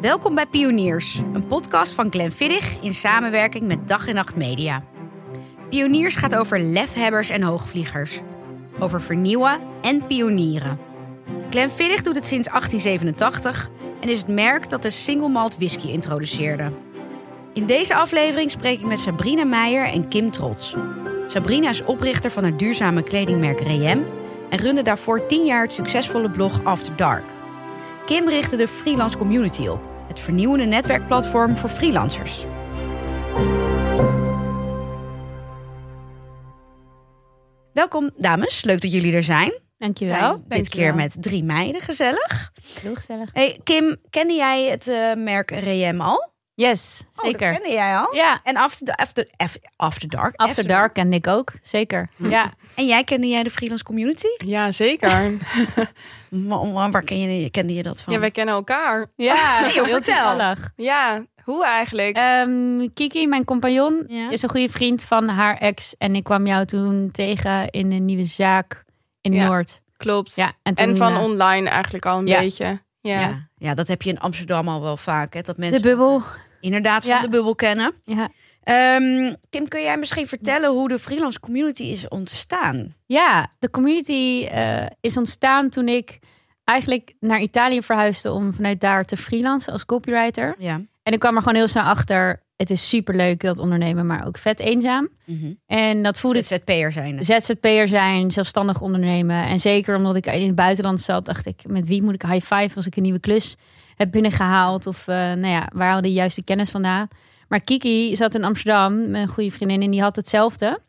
Welkom bij Pioniers, een podcast van Glenfiddich in samenwerking met Dag en Nacht Media. Pioniers gaat over lefhebbers en hoogvliegers. Over vernieuwen en pionieren. Glenfiddich doet het sinds 1887 en is het merk dat de single malt whisky introduceerde. In deze aflevering spreek ik met Sabrina Meijer en Kim Trots. Sabrina is oprichter van het duurzame kledingmerk Reem en runde daarvoor 10 jaar het succesvolle blog After Dark. Kim richtte de Freelance Community op, het vernieuwende netwerkplatform voor freelancers. Welkom dames, leuk dat jullie er zijn. Dankjewel. Fijn, dit Dankjewel. keer met drie meiden, gezellig. Heel gezellig. Hey Kim, kende jij het eh, merk Reem al? Yes, Oh, dat zeker. kende jij al? ja, En After, after, after, Dark? After Dark kende ik ook. Zeker. Ja. En jij kende jij de freelance community? Ja, zeker. Wa- wa- Waar ken je, kende je dat van? Ja, wij kennen elkaar. Ja, Nee, joh, heel vertel. toevallig. Ja, hoe eigenlijk? Ehm, Kiki, mijn compagnon, Ja. is een goede vriend van haar ex. En ik kwam jou toen tegen in een nieuwe zaak in Ja. Noord. Klopt. Ja, en van eh, online eigenlijk al een ja. beetje. Ja. ja. ja, dat heb je in Amsterdam al wel vaak. Hè? Dat mensen De bubbel. Inderdaad van Ja. de bubbel kennen. Ja. Ehm, Kim, kun jij misschien vertellen hoe de freelance community is ontstaan? Ja, de community eh, is ontstaan toen ik eigenlijk naar Italië verhuisde om vanuit daar te freelancen als copywriter. Ja. En ik kwam er gewoon heel snel achter. Het is super leuk dat ondernemen, maar ook vet eenzaam. En dat voelde ZZP'er zijn. ZZP'er zijn, zelfstandig ondernemen. En zeker omdat ik in het buitenland zat, dacht ik, met wie moet ik high five als ik een nieuwe klus heb binnengehaald? Of uh, nou ja, waar hadden die juiste kennis vandaan? Maar Kiki zat in Amsterdam, mijn goede vriendin, en die had hetzelfde.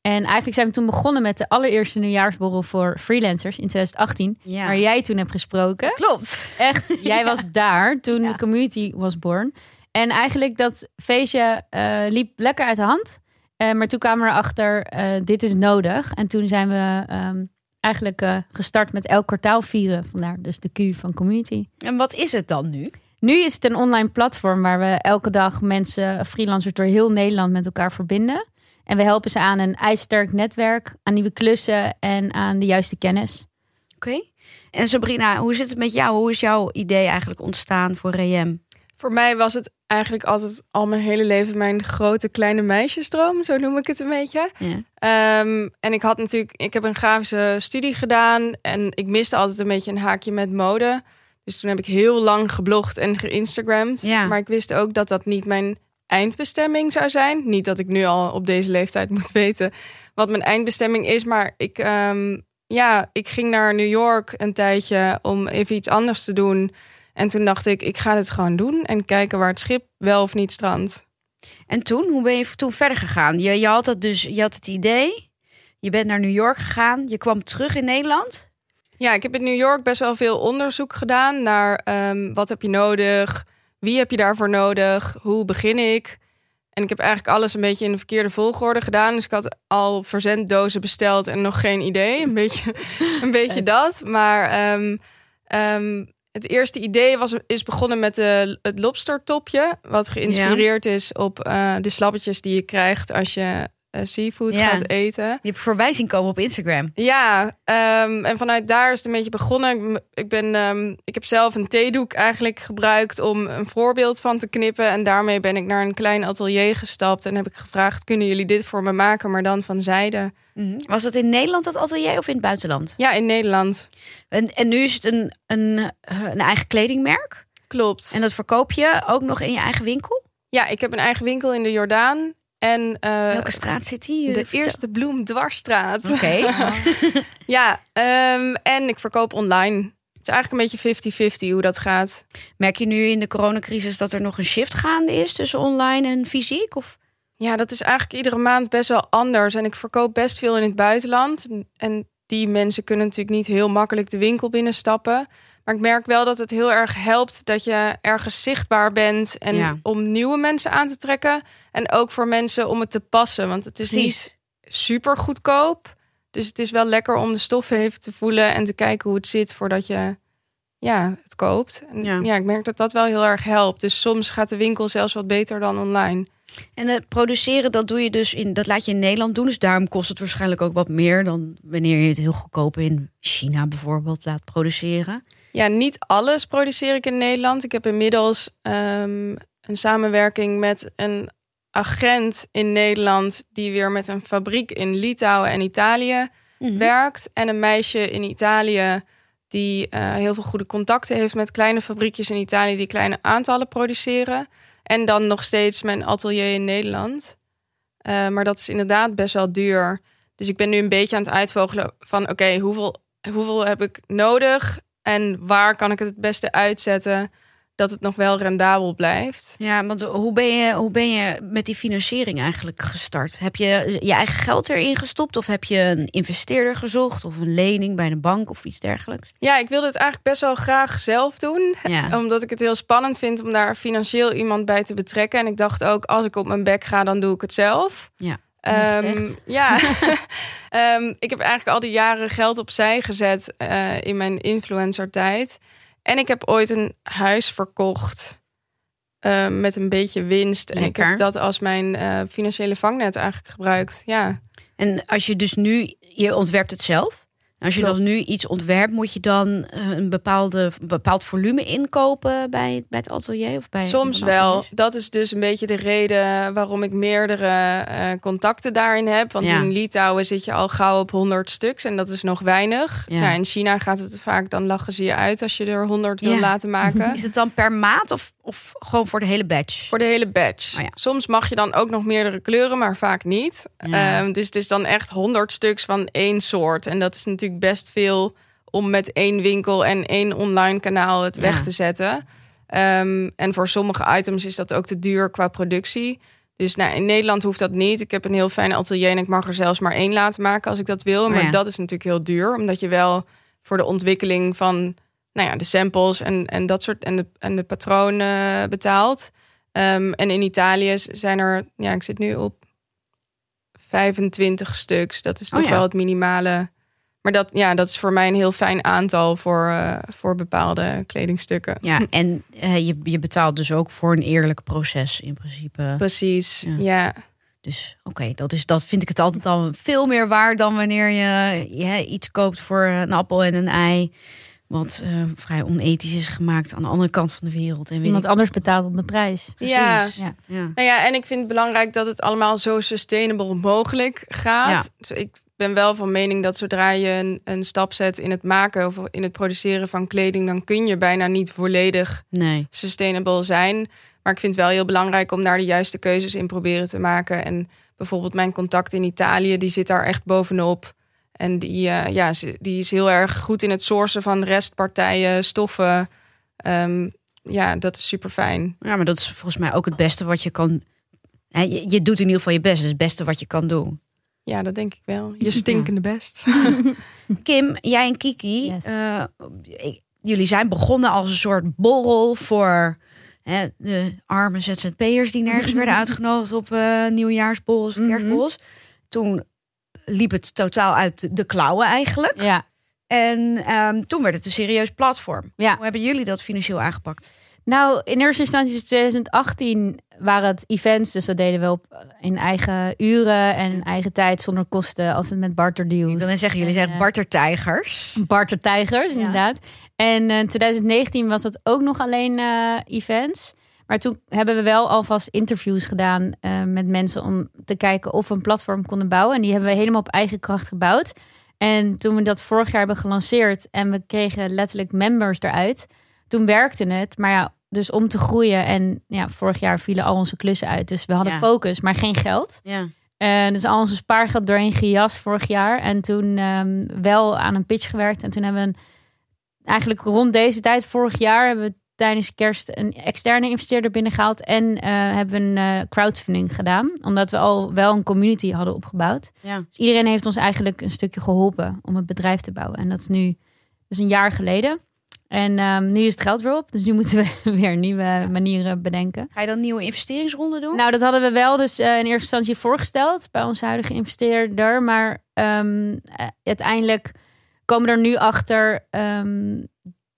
En eigenlijk zijn we toen begonnen met de allereerste nieuwjaarsborrel voor freelancers in 2018. Ja. Waar jij toen hebt gesproken. Klopt. Echt, jij was daar toen Ja. de community was born. En eigenlijk dat feestje eh, liep lekker uit de hand. Eh, maar toen kwamen we erachter, eh dit is nodig. En toen zijn we ehm, eigenlijk eh, gestart met elk kwartaal vieren. Vandaar dus de Q van community. En wat is het dan nu? Nu is het een online platform waar we elke dag mensen, freelancers door heel Nederland met elkaar verbinden. En we helpen ze aan een ijzersterk netwerk, aan nieuwe klussen en aan de juiste kennis. Oké. En Sabrina, hoe zit het met jou? Hoe is jouw idee eigenlijk ontstaan voor Reem? Voor mij was het eigenlijk altijd al mijn hele leven mijn grote kleine meisjesdroom. Zo noem ik het een beetje. Ja. Ehm, en ik had natuurlijk, ik heb een grafische studie gedaan. En ik miste altijd een beetje een haakje met mode. Dus toen heb ik heel lang geblogd en geïnstagramd. Ja. Maar ik wist ook dat dat niet mijn eindbestemming zou zijn. Niet dat ik nu al op deze leeftijd moet weten wat mijn eindbestemming is. Maar ik, ehm, ja, ik ging naar New York een tijdje om even iets anders te doen. En toen dacht ik, ik ga dit gewoon doen en kijken waar het schip wel of niet strandt. En toen, hoe ben je toen verder gegaan? Je, je had het dus, je had het idee. Je bent naar New York gegaan. Je kwam terug in Nederland. Ja, ik heb in New York best wel veel onderzoek gedaan naar ehm, wat heb je nodig, wie heb je daarvoor nodig, hoe begin ik. En ik heb eigenlijk alles een beetje in de verkeerde volgorde gedaan. Dus ik had al verzenddozen besteld en nog geen idee. Een beetje, een beetje dat. Maar ehm, ehm, het eerste idee was, is begonnen met de, het lobstertopje. Wat geïnspireerd is op eh, de slappetjes die je krijgt als je eh, seafood Ja. gaat eten. Die heb ik voorbij zien komen op Instagram. Ja, ehm, en vanuit daar is het een beetje begonnen. Ik, ik, ben, ehm, ik heb zelf een theedoek eigenlijk gebruikt om een voorbeeld van te knippen. En daarmee ben ik naar een klein atelier gestapt en heb ik gevraagd: kunnen jullie dit voor me maken, maar dan van zijde? Was dat in Nederland dat atelier of in het buitenland? Ja, in Nederland. En, en nu is het een, een, eh, een eigen kledingmerk. Klopt. En dat verkoop je ook nog in je eigen winkel? Ja, ik heb een eigen winkel in de Jordaan. En eh, Welke straat zit die? de Vertel. eerste bloemdwarsstraat. Oké. Ja, ehm, en ik verkoop online. Het is eigenlijk een beetje 50-50 hoe dat gaat. Merk je nu in de coronacrisis dat er nog een shift gaande is tussen online en fysiek? Of? Ja, dat is eigenlijk iedere maand best wel anders. En ik verkoop best veel in het buitenland. En die mensen kunnen natuurlijk niet heel makkelijk de winkel binnenstappen. Maar ik merk wel dat het heel erg helpt dat je ergens zichtbaar bent. En Ja. om nieuwe mensen aan te trekken. En ook voor mensen om het te passen. Want het is niet super goedkoop. Dus het is wel lekker om de stof even te voelen en te kijken hoe het zit voordat je ja, het koopt. En Ja. ja. ik merk dat dat wel heel erg helpt. Dus soms gaat de winkel zelfs wat beter dan online. En het produceren, dat doe je dus in, dat laat je in Nederland doen. Dus daarom kost het waarschijnlijk ook wat meer dan wanneer je het heel goedkoop in China bijvoorbeeld laat produceren. Ja, niet alles produceer ik in Nederland. Ik heb inmiddels ehm, een samenwerking met een agent in Nederland die weer met een fabriek in Litouwen en Italië Mhm. werkt. En een meisje in Italië die eh, heel veel goede contacten heeft met kleine fabriekjes in Italië die kleine aantallen produceren. En dan nog steeds mijn atelier in Nederland. Eh, maar dat is inderdaad best wel duur. Dus ik ben nu een beetje aan het uitvogelen van oké, hoeveel, hoeveel heb ik nodig en waar kan ik het het beste uitzetten dat het nog wel rendabel blijft. Ja, want hoe ben, je, hoe ben je met die financiering eigenlijk gestart? Heb je je eigen geld erin gestopt of heb je een investeerder gezocht of een lening bij een bank of iets dergelijks? Ja, ik wilde het eigenlijk best wel graag zelf doen. Ja. Omdat ik het heel spannend vind om daar financieel iemand bij te betrekken. En ik dacht ook, als ik op mijn bek ga, dan doe ik het zelf. Ja. Ehm, ja, Ehm, ik heb eigenlijk al die jaren geld opzij gezet eh, in mijn influencer-tijd. En ik heb ooit een huis verkocht eh, met een beetje winst. En ik heb dat als mijn eh, financiële vangnet eigenlijk gebruikt. Ja, En als je dus nu, je ontwerpt het zelf. Als je Klopt. dan nu iets ontwerpt, moet je dan eh, een bepaalde, bepaald volume inkopen bij, bij het atelier? Of bij Soms wel. Dat is dus een beetje de reden waarom ik meerdere eh, contacten daarin heb. Want Ja. in Litouwen zit je al gauw op 100 stuks en dat is nog weinig. Ja. Nou, in China gaat het vaak, dan lachen ze je uit als je er 100 wil laten maken. Is het dan per maat of, of gewoon voor de hele batch? Voor de hele batch. Oh. Soms mag je dan ook nog meerdere kleuren, maar vaak niet. Ehm, dus het is dan echt 100 stuks van één soort. En dat is natuurlijk best veel om met één winkel en één online kanaal het Ja. weg te zetten. Ehm, en voor sommige items is dat ook te duur qua productie. Dus nou, in Nederland hoeft dat niet. Ik heb een heel fijn atelier en ik mag er zelfs maar één laten maken als ik dat wil. Oh Maar ja. dat is natuurlijk heel duur, omdat je wel voor de ontwikkeling van nou ja, de samples en, en dat soort en de, en de patronen betaalt. Ehm, en in Italië zijn er, ja, ik zit nu op 25 stuks. Dat is Oh toch ja. wel het minimale. Maar dat, ja, dat is voor mij een heel fijn aantal voor, eh, voor bepaalde kledingstukken. Ja, en eh, je, je betaalt dus ook voor een eerlijk proces in principe. Precies, Ja. ja. Dus oké, dat is dat vind ik het altijd al veel meer waard dan wanneer je, je iets koopt voor een appel en een ei. Wat eh, vrij onethisch is gemaakt aan de andere kant van de wereld. En Iemand ik- anders betaalt op de prijs. Ja. Precies. Ja. Ja. Nou ja, en ik vind het belangrijk dat het allemaal zo sustainable mogelijk gaat. Dus ik ben wel van mening dat zodra je een, een stap zet in het maken of in het produceren van kleding, dan kun je bijna niet volledig Nee. sustainable zijn. Maar ik vind het wel heel belangrijk om daar de juiste keuzes in proberen te maken. En bijvoorbeeld mijn contact in Italië, die zit daar echt bovenop. En die, eh, ja, die is heel erg goed in het sourcen van restpartijen, stoffen. Ehm, ja, dat is super fijn. Ja, maar dat is volgens mij ook het beste wat je kan. Je, je doet in ieder geval je best. Dat is het beste wat je kan doen. Ja, dat denk ik wel. Je stinkende best. Kim, jij en Kiki, Yes. eh, ik- jullie zijn begonnen als een soort borrel voor hè, de arme ZZP'ers die nergens werden uitgenodigd op eh nieuwjaarsborrels of Mhm. Toen liep het totaal uit de- klauwen eigenlijk. Ja. En ehm, toen werd het een serieus platform. ja. Hoe hebben jullie dat financieel aangepakt? Nou, in eerste instantie is 2018 waren het events. Dus dat deden we op eh, in eigen uren en eigen tijd zonder kosten. Altijd met barterdeals. Ik wil net zeggen, jullie En, zijn eh, bartertijgers. Bartertijgers, Ja. inderdaad. En eh, in 2019 was dat ook nog alleen events. Maar toen hebben we wel alvast interviews gedaan met mensen om te kijken of we een platform konden bouwen. En die hebben we helemaal op eigen kracht gebouwd. En toen we dat vorig jaar hebben gelanceerd en we kregen letterlijk members eruit, toen werkte het. Maar ja, dus om te groeien en ja, vorig jaar vielen al onze klussen uit. Dus we hadden Ja. focus, maar geen geld. Ja. En dus al onze spaargeld doorheen gejast vorig jaar. En toen ehm, wel aan een pitch gewerkt. En toen hebben we een, eigenlijk rond deze tijd vorig jaar hebben we tijdens kerst een externe investeerder binnengehaald. En eh, hebben we een eh, crowdfunding gedaan. Omdat we al wel een community hadden opgebouwd. Ja. Dus iedereen heeft ons eigenlijk een stukje geholpen om het bedrijf te bouwen. En dat is nu dus een jaar geleden. En ehm, nu is het geld weer op. Dus nu moeten we weer nieuwe manieren bedenken. Ga je dan nieuwe investeringsronden doen? Nou, dat hadden we wel dus eh, in eerste instantie voorgesteld bij onze huidige investeerder. Maar ehm, eh, uiteindelijk komen we er nu achter ehm,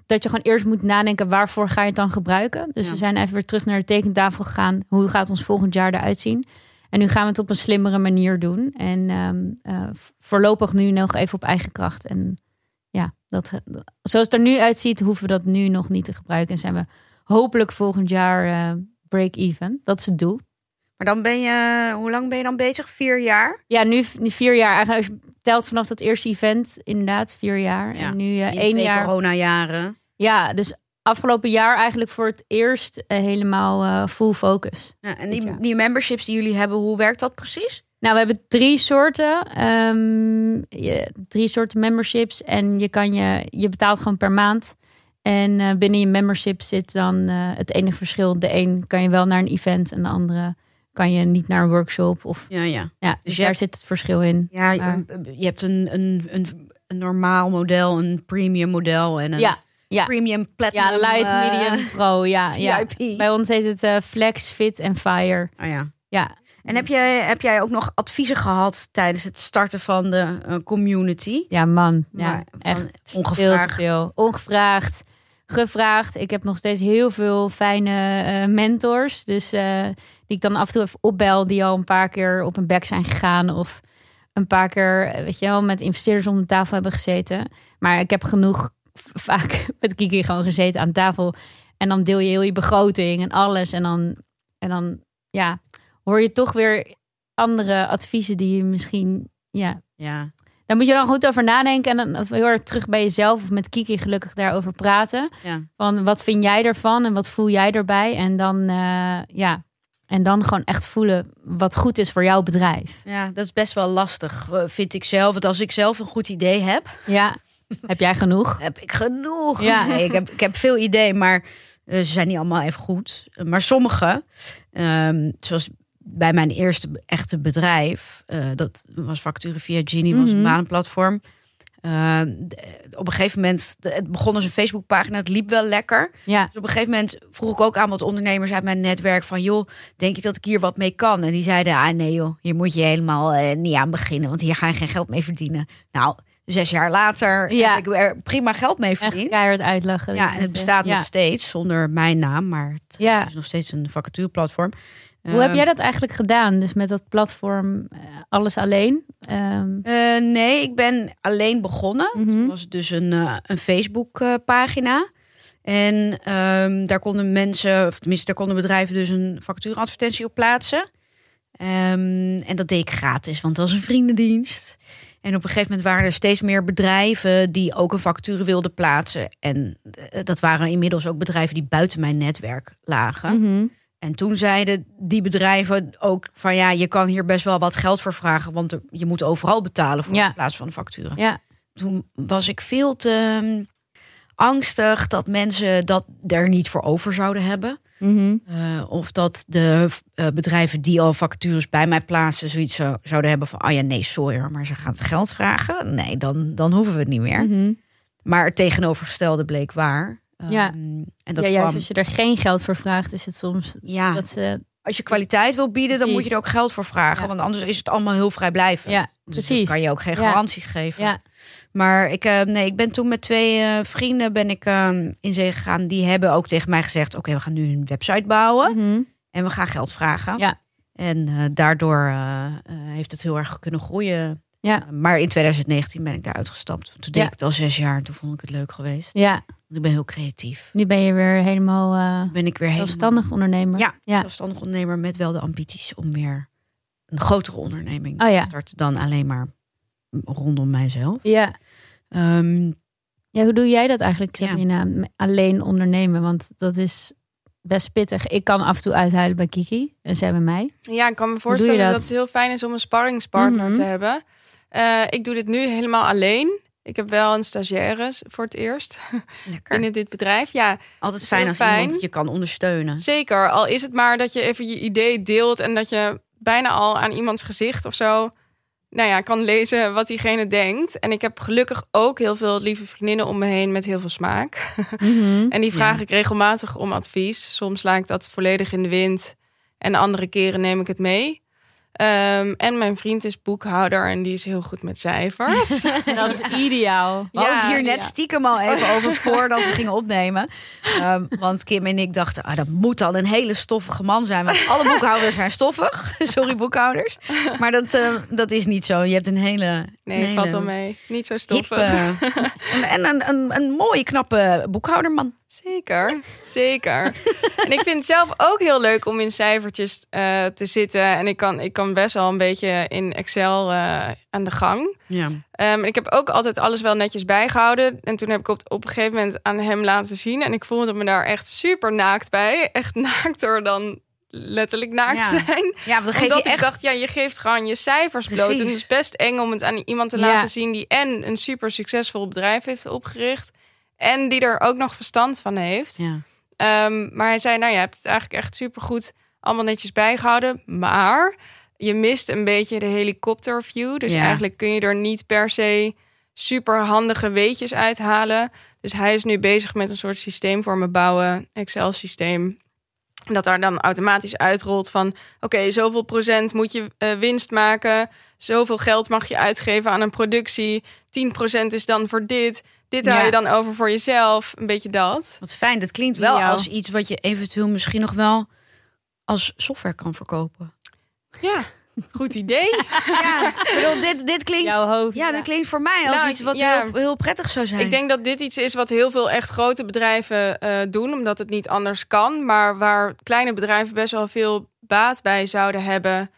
dat je gewoon eerst moet nadenken waarvoor ga je het dan gebruiken. Dus Ja. we zijn even weer terug naar de tekentafel gegaan. Hoe gaat ons volgend jaar eruit zien? En nu gaan we het op een slimmere manier doen. En eh, voorlopig nu nog even op eigen kracht. En Dat, zoals het er nu uitziet, hoeven we dat nu nog niet te gebruiken. En zijn we hopelijk volgend jaar uh, break-even. Dat is het doel. Maar dan ben je, hoe lang ben je dan bezig? Vier jaar? Ja, nu, nu vier jaar. Eigenlijk als je telt vanaf dat eerste event, inderdaad vier jaar. Ja, en nu uh, één jaar. corona-jaren. Ja, dus afgelopen jaar eigenlijk voor het eerst uh, helemaal uh, full focus. Ja, en die, die memberships die jullie hebben, hoe werkt dat precies? Nou, we hebben drie soorten. Um, je, drie soorten memberships. En je, kan je, je betaalt gewoon per maand. En uh, binnen je membership zit dan het enige verschil. De een kan je wel naar een event en de andere kan je niet naar een workshop. Of, ja, ja. ja dus, dus daar hebt, zit het verschil in. Ja, maar, je hebt een, een, een, een, normaal model, een premium model en een ja, ja. premium platinum. Ja, light, uh, medium, pro. Ja, VIP. ja. Bij ons heet het flex, fit en fire. Oh ja. Ja. En heb jij, heb jij ook nog adviezen gehad tijdens het starten van de uh, community? Ja, man. Ja, echt ongevraagd. Veel te veel. Ongevraagd, gevraagd. Ik heb nog steeds heel veel fijne uh, mentors. Dus uh, die ik dan af en toe even opbel, die al een paar keer op een bek zijn gegaan. Of een paar keer, weet je wel, met investeerders om de tafel hebben gezeten. Maar ik heb genoeg vaak met Kiki gewoon gezeten aan tafel. En dan deel je heel je begroting en alles. En dan, en dan ja, hoor je toch weer andere adviezen die je misschien, ja. Ja. Daar moet je dan goed over nadenken en dan heel erg terug bij jezelf of met Kiki gelukkig daarover praten. Ja. Van wat vind jij ervan en wat voel jij erbij? En dan, uh, ja, en dan gewoon echt voelen wat goed is voor jouw bedrijf. ja, dat is best wel lastig, eh, vind ik zelf. Want als ik zelf een goed idee heb, Ja, heb jij genoeg? heb ik genoeg. Ja. Nee, ik, heb, ik heb veel ideeën, maar eh, ze zijn niet allemaal even goed. Maar sommige, ehm, zoals bij mijn eerste echte bedrijf, eh, dat was facturen via Genie, was een Mhm. banenplatform. Uh, op een gegeven moment, het begon als een Facebookpagina, het liep wel lekker. Ja, Dus op een gegeven moment vroeg ik ook aan wat ondernemers uit mijn netwerk van, joh, denk je dat ik hier wat mee kan? En die zeiden, ah nee joh, hier moet je helemaal eh, niet aan beginnen, want hier ga je geen geld mee verdienen. Nou, zes jaar later Ja. heb ik er prima geld mee echt verdiend. keihard uitlachen. Ja, en het bestaat ja. nog steeds zonder mijn naam, maar het, Ja. het is nog steeds een vacatureplatform. Hoe heb Ehm, jij dat eigenlijk gedaan? Dus met dat platform eh, alles alleen? Ehm, eh, nee, ik ben alleen begonnen. Mhm. Toen was het dus een, eh, een Facebook eh, pagina. En ehm, daar konden mensen, of tenminste, daar konden bedrijven dus een factuuradvertentie op plaatsen. En dat deed ik gratis, want dat was een vriendendienst. En op een gegeven moment waren er steeds meer bedrijven die ook een vacature wilden plaatsen. En dat waren inmiddels ook bedrijven die buiten mijn netwerk lagen. mhm. En toen zeiden die bedrijven ook van ja, je kan hier best wel wat geld voor vragen, want je moet overal betalen voor Ja. in plaats van facturen. Ja, Toen was ik veel te um, angstig dat mensen dat er niet voor over zouden hebben. mhm. Uh, of dat de uh, bedrijven die al vacatures bij mij plaatsen, zoiets zo- zouden hebben van: oh ja, nee, sorry, maar ze gaan het geld vragen. Nee, dan, dan hoeven we het niet meer. Mhm. Maar het tegenovergestelde bleek waar. Ja. Um, en dat ja, juist kwam, als je er geen geld voor vraagt, is het soms ja, dat ze. als je kwaliteit wil bieden, dan moet je er ook geld voor vragen. Ja. Want anders is het allemaal heel vrijblijvend. Ja, Dus dan precies. kan je ook geen Ja. garanties geven. Ja, Maar ik, eh, nee, ik ben toen met twee eh, vrienden ben ik, eh, in zee gegaan. Die hebben ook tegen mij gezegd: Oké, we gaan nu een website bouwen. Mhm. En we gaan geld vragen. Ja. En eh, daardoor heeft het heel erg kunnen groeien. Ja. Maar in 2019 ben ik daar uitgestapt. Toen deed Ja. ik het al zes jaar. en Toen vond ik het leuk geweest. ja. Want ik ben heel creatief. Nu ben je weer helemaal eh, Ben ik weer helemaal zelfstandig ondernemer. Ja, ja. zelfstandig ondernemer met wel de ambities om weer een grotere onderneming Oh ja. te starten dan alleen maar rondom mijzelf. Ja. Ehm, Ja, hoe doe jij dat eigenlijk? Zeg Ja. je nou, alleen ondernemen, want dat is best pittig. Ik kan af en toe uithuilen bij Kiki en zij bij mij. Ja, ik kan me voorstellen dat? dat? het heel fijn is om een sparringspartner Mhm. te hebben. Eh, ik doe dit nu helemaal alleen. Ik heb wel een stagiaire voor het eerst lekker. binnen dit bedrijf. Ja, Altijd fijn als fijn. iemand je kan ondersteunen. zeker. Al is het maar dat je even je idee deelt en dat je bijna al aan iemands gezicht of zo, nou ja, kan lezen wat diegene denkt. En ik heb gelukkig ook heel veel lieve vriendinnen om me heen met heel veel smaak. Mhm. En die vraag Ja. ik regelmatig om advies. Soms laat ik dat volledig in de wind. En andere keren neem ik het mee. Ehm, en mijn vriend is boekhouder en die is heel goed met cijfers. Dat is ideaal. We hadden het Ja, hier net stiekem al even over voordat we gingen opnemen. Ehm, want Kim en ik dachten, ah, dat moet dan een hele stoffige man zijn. Want alle boekhouders zijn stoffig. Sorry, boekhouders. Maar dat, eh, dat is niet zo. Je hebt een hele. Nee, een hele valt wel mee. Niet zo stoffig. en een, een, een mooie, knappe boekhouderman. Zeker, zeker. en ik vind het zelf ook heel leuk om in cijfertjes eh, te zitten. En ik kan, ik kan best wel een beetje in Excel eh, aan de gang. Ja. Ehm, ik heb ook altijd alles wel netjes bijgehouden. En toen heb ik op, op een gegeven moment aan hem laten zien. En ik voelde me daar echt super naakt bij. Echt naakter dan letterlijk naakt Ja. zijn. Ja, geef Omdat je ik echt... dacht, ja, je geeft gewoon je cijfers bloot. En het is best eng om het aan iemand te Ja. laten zien... die en een super succesvol bedrijf heeft opgericht... en die er ook nog verstand van heeft. Ja. Ehm, maar hij zei, nou, je hebt het eigenlijk echt supergoed allemaal netjes bijgehouden. Maar je mist een beetje de helikopterview. Dus Ja. eigenlijk kun je er niet per se super handige weetjes uithalen. Dus hij is nu bezig met een soort systeem voor me bouwen. Excel-systeem. Dat daar dan automatisch uitrolt van... oké, zoveel procent moet je eh, winst maken. Zoveel geld mag je uitgeven aan een productie. 10% is dan voor dit. Dit hou Ja. je dan over voor jezelf. Een beetje dat. Wat fijn, dat klinkt wel Ja. als iets wat je eventueel misschien nog wel als software kan verkopen. Ja, goed idee. Ja, bedoel, dit, dit klinkt... Jouw hoofd. Ja, dat klinkt voor mij als Nou, iets wat ja. heel, heel prettig zou zijn. Ik denk dat dit iets is wat heel veel echt grote bedrijven eh, doen, omdat het niet anders kan. Maar waar kleine bedrijven best wel veel baat bij zouden hebben.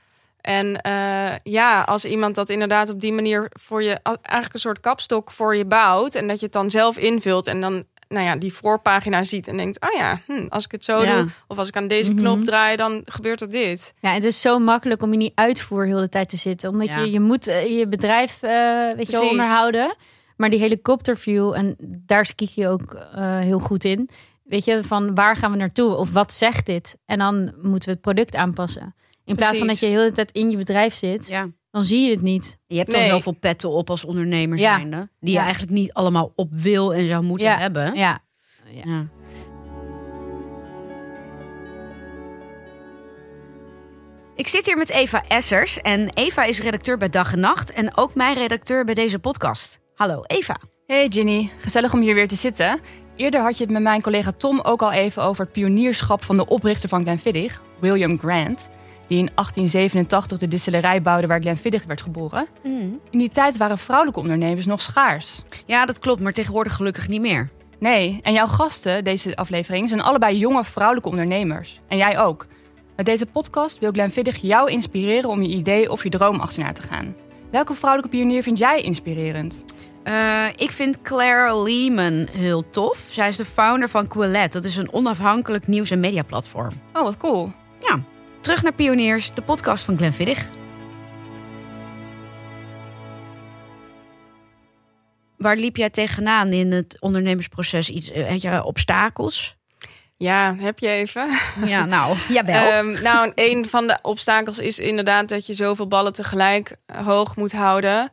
En eh, ja, als iemand dat inderdaad op die manier voor je, eigenlijk een soort kapstok voor je bouwt. En dat je het dan zelf invult en dan, nou ja, die voorpagina ziet en denkt: oh ja, hm, als ik het zo Ja. doe, of als ik aan deze Mhm. knop draai, dan gebeurt er dit. Ja, het is zo makkelijk om in die uitvoer heel de tijd te zitten. Omdat Ja. je, je moet eh, je bedrijf eh, weet je, onderhouden. Maar die helikopterview, en daar is Kiki ook heel goed in. Weet je, van waar gaan we naartoe? Of wat zegt dit? En dan moeten we het product aanpassen. In plaats van dat je de hele tijd in je bedrijf zit, Ja. dan zie je het niet. Je hebt al Nee. zoveel petten op als ondernemer Ja. zijnde. Die je eigenlijk niet allemaal op wil en zou moeten Ja. hebben. Ja, Ja. Ik zit hier met Eva Essers. En Eva is redacteur bij Dag en Nacht. En ook mijn redacteur bij deze podcast. Hallo Eva. Hey Ginny, gezellig om hier weer te zitten. Eerder had je het met mijn collega Tom ook al even over het pionierschap van de oprichter van Glenfiddich, William Grant, die in 1887 de distillerij bouwde waar Glenfiddich werd geboren. In die tijd waren vrouwelijke ondernemers nog schaars. Ja, dat klopt, maar tegenwoordig gelukkig niet meer. Nee, en jouw gasten deze aflevering zijn allebei jonge vrouwelijke ondernemers. En jij ook. Met deze podcast wil Glenfiddich jou inspireren om je idee of je droom achterna te gaan. Welke vrouwelijke pionier vind jij inspirerend? Eh, ik vind Claire Lehman heel tof. Zij is de founder van Quillette. Dat is een onafhankelijk nieuws- en mediaplatform. Oh, wat cool. Ja, terug naar Pioniers, de podcast van Glenfiddich. Waar liep jij tegenaan in het ondernemersproces? Iets, eh, had je obstakels? Ja, heb je even. Ja, nou, jawel. Ehm, nou, een van de obstakels is inderdaad dat je zoveel ballen tegelijk eh, hoog moet houden.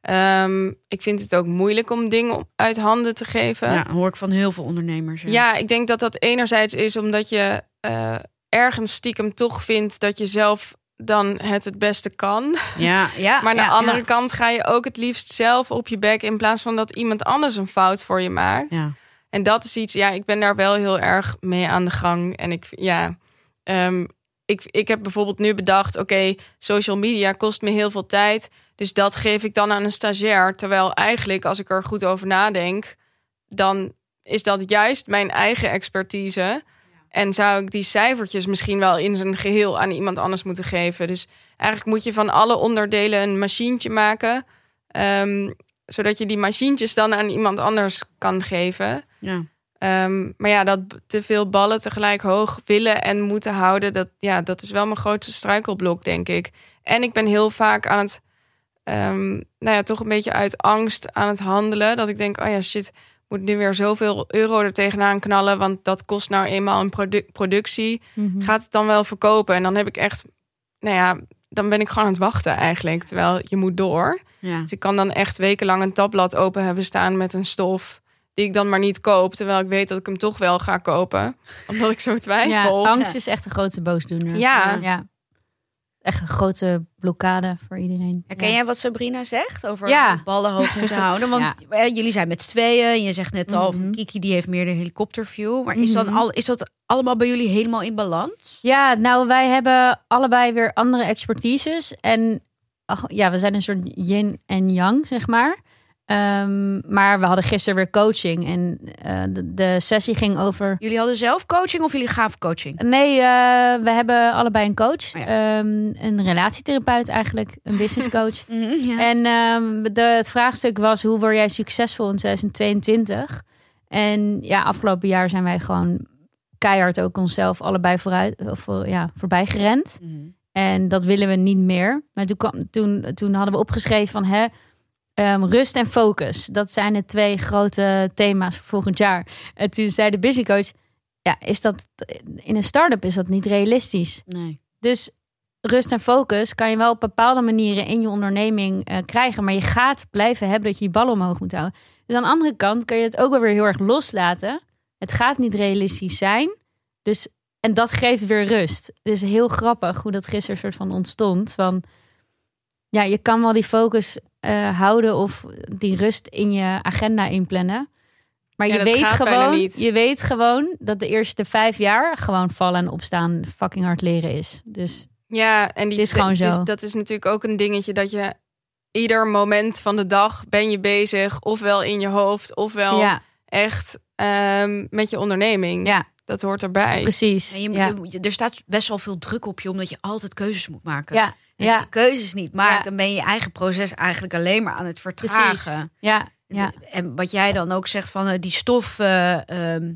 Ehm, ik vind het ook moeilijk om dingen uit handen te geven. ja, hoor ik van heel veel ondernemers. Ja, ik denk dat dat enerzijds is omdat je eh, ergens stiekem toch vindt dat je zelf dan het het beste kan. ja, ja Maar aan ja, de andere ja. kant ga je ook het liefst zelf op je bek in plaats van dat iemand anders een fout voor je maakt. Ja. En dat is iets, ja, ik ben daar wel heel erg mee aan de gang. En ik, ja, ehm, ik, ik heb bijvoorbeeld nu bedacht, oké, social media kost me heel veel tijd. Dus dat geef ik dan aan een stagiair. Terwijl eigenlijk, als ik er goed over nadenk, dan is dat juist mijn eigen expertise. En zou ik die cijfertjes misschien wel in zijn geheel aan iemand anders moeten geven. Dus eigenlijk moet je van alle onderdelen een machientje maken. ehm, zodat je die machientjes dan aan iemand anders kan geven. Ja. Ehm, maar ja, dat te veel ballen tegelijk hoog willen en moeten houden, dat, ja, dat is wel mijn grootste struikelblok, denk ik. En ik ben heel vaak aan het, ehm, nou ja, toch een beetje uit angst aan het handelen. Dat ik denk, oh ja, shit, moet nu weer zoveel euro er tegenaan knallen, want dat kost nou eenmaal een produ- productie. Mhm. Gaat het dan wel verkopen? En dan heb ik echt, nou ja, dan ben ik gewoon aan het wachten eigenlijk, terwijl je moet door. Ja. Dus ik kan dan echt wekenlang een tabblad open hebben staan met een stof. Die ik dan maar niet koop. Terwijl ik weet dat ik hem toch wel ga kopen. Omdat ik zo ja, twijfel. angst is echt de grootste boosdoener. Ja. ja. Echt een grote blokkade voor iedereen. Herken Ja. jij wat Sabrina zegt over Ja. ballen hoog moeten houden? Want Ja. jullie zijn met z'n tweeën. Je zegt net al, Mhm. Kiki die heeft meer de helikopterview. Maar is, dan Mhm. al, is dat allemaal bij jullie helemaal in balans? Ja, nou, wij hebben allebei weer andere expertises. En ach, ja, we zijn een soort yin en yang, zeg maar. Ehm, maar we hadden gisteren weer coaching. En eh, de, de sessie ging over. Jullie hadden zelf coaching of jullie gaven coaching? Nee, eh, we hebben allebei een coach. Oh Ehm, een relatietherapeut eigenlijk. Een business coach. Mhm, ja. En ehm, de, het vraagstuk was: hoe word jij succesvol in 2022? En ja, afgelopen jaar zijn wij gewoon keihard ook onszelf allebei vooruit, of, voor, ja, voorbij gerend. Mhm. En dat willen we niet meer. Maar toen, kwam, toen, toen hadden we opgeschreven van hè, ehm, rust en focus. Dat zijn de twee grote thema's voor volgend jaar. En toen zei de business coach, ja, is dat in een start-up is dat niet realistisch. Nee. Dus rust en focus kan je wel op bepaalde manieren in je onderneming eh, krijgen. Maar je gaat blijven hebben dat je je bal omhoog moet houden. Dus aan de andere kant kan je het ook wel weer heel erg loslaten. Het gaat niet realistisch zijn. Dus, en dat geeft weer rust. Het is heel grappig hoe dat gisteren soort van ontstond. Van, ja, je kan wel die focus eh, houden of die rust in je agenda inplannen. Maar Ja, je, weet gewoon, je weet gewoon dat de eerste vijf jaar gewoon vallen en opstaan fucking hard leren is. Dus Ja, en die, Het is gewoon dat zo. dat is natuurlijk ook een dingetje dat je ieder moment van de dag ben je bezig, ofwel in je hoofd, ofwel ja, echt ehm, met je onderneming. ja, Dat hoort erbij. precies. En je, ja. je- er staat best wel veel druk op je, omdat je altijd keuzes moet maken. ja, ja, je keuzes niet maakt, Ja. dan ben je je eigen proces eigenlijk alleen maar aan het precies. vertragen. Ja, ja, En wat jij dan ook zegt van eh, die stof, eh, ehm,